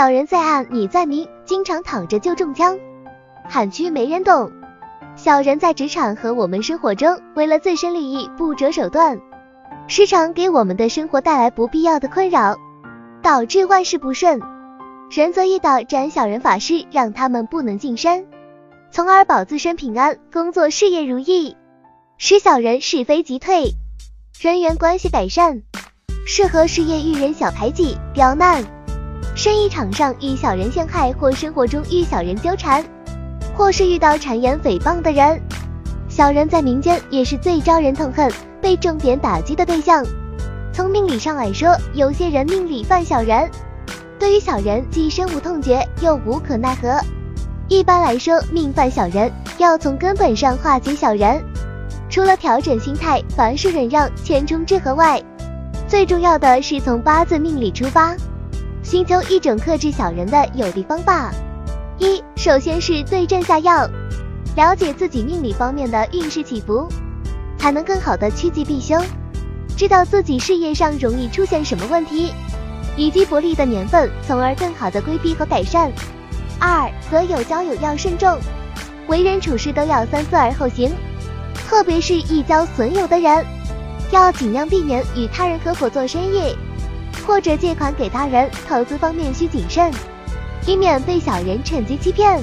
小人在暗，你在明，经常躺着就中枪，喊屈没人懂。小人在职场和我们生活中，为了自身利益不择手段，时常给我们的生活带来不必要的困扰，导致万事不顺。仁则易道斩小人法师，让他们不能近身，从而保自身平安，工作事业如意，使小人是非即退，人缘关系改善。适合事业遇人小排挤、刁难，生意场上遇小人陷害，或生活中遇小人纠缠。或是遇到谗言诽谤的人，小人在民间也是最招人痛恨、被重点打击的对象。从命理上来说，有些人命里犯小人，对于小人既深恶痛绝又无可奈何。一般来说，命犯小人要从根本上化解小人，除了调整心态、凡事忍让、谦冲之和外，最重要的是从八字命理出发，寻求一种克制小人的有力方法。一，首先是对症下药，了解自己命理方面的运势起伏，才能更好的趋吉避凶，知道自己事业上容易出现什么问题，以及不利的年份，从而更好的规避和改善。二，择友交友要慎重，为人处事都要三思而后行，特别是易交损友的人，要尽量避免与他人合伙做生意，或者借款给他人，投资方面需谨慎。以免被小人趁机欺骗。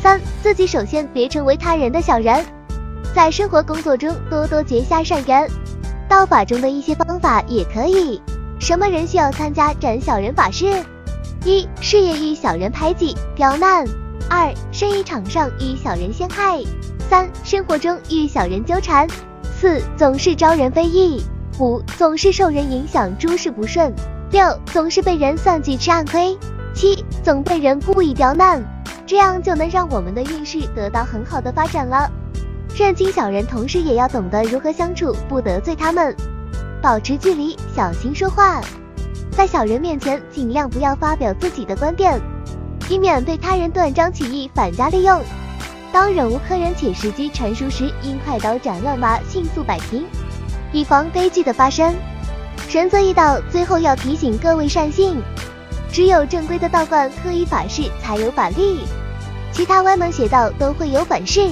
三，自己首先别成为他人的小人，在生活工作中多多结下善缘。道法中的一些方法也可以。什么人需要参加斩小人法事？一，事业遇小人排挤刁难；二，生意场上遇小人陷害；三，生活中遇小人纠缠；四，总是招人非议；五，总是受人影响，诸事不顺；六，总是被人算计吃暗亏。七总被人故意刁难，这样就能让我们的运势得到很好的发展了。认清小人，同时也要懂得如何相处，不得罪他们，保持距离，小心说话。在小人面前，尽量不要发表自己的观点，以免被他人断章取义，反加利用。当忍无可忍且时机成熟时，应快刀斩乱麻，迅速摆平，以防悲剧的发生。神则易道，最后要提醒各位善信。只有正规的道观、特意法事才有法力，其他歪门邪道都会有本事。